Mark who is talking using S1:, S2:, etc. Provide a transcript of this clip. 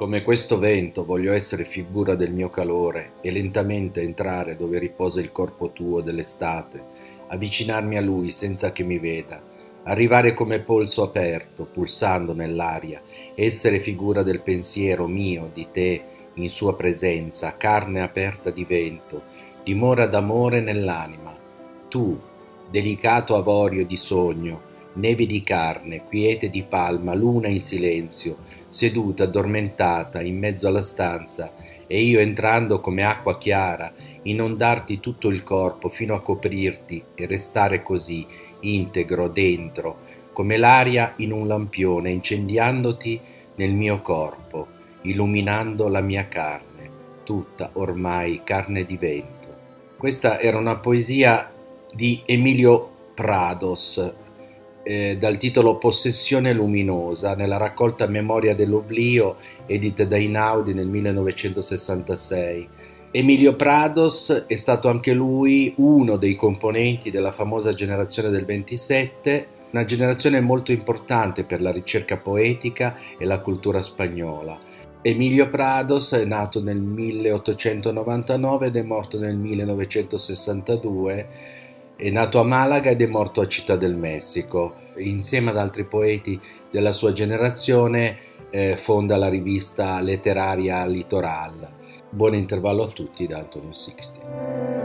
S1: Come questo vento voglio essere figura del mio calore e lentamente entrare dove riposa il corpo tuo dell'estate, avvicinarmi a lui senza che mi veda, arrivare come polso aperto, pulsando nell'aria, essere figura del pensiero mio, di te, in sua presenza, carne aperta di vento, dimora d'amore nell'anima. Tu, delicato avorio di sogno, neve di carne, quiete di palma, luna in silenzio, seduta addormentata in mezzo alla stanza, e io entrando come acqua chiara, inondarti tutto il corpo fino a coprirti e restare così, integro dentro, come l'aria in un lampione, incendiandoti nel mio corpo, illuminando la mia carne, tutta ormai carne di vento. Questa era una poesia di Emilio Prados, eh, dal titolo Possessione luminosa nella raccolta Memoria dell'oblio edita da Inaudi nel 1966. Emilio Prados è stato anche lui uno dei componenti della famosa generazione del 27, una generazione molto importante per la ricerca poetica e la cultura spagnola. Emilio Prados è nato nel 1899 ed è morto nel 1962 è nato a Malaga ed è morto a Città del Messico. Insieme ad altri poeti della sua generazione eh, fonda la rivista letteraria Litoral. Buon intervallo a tutti da Antonio Sixti.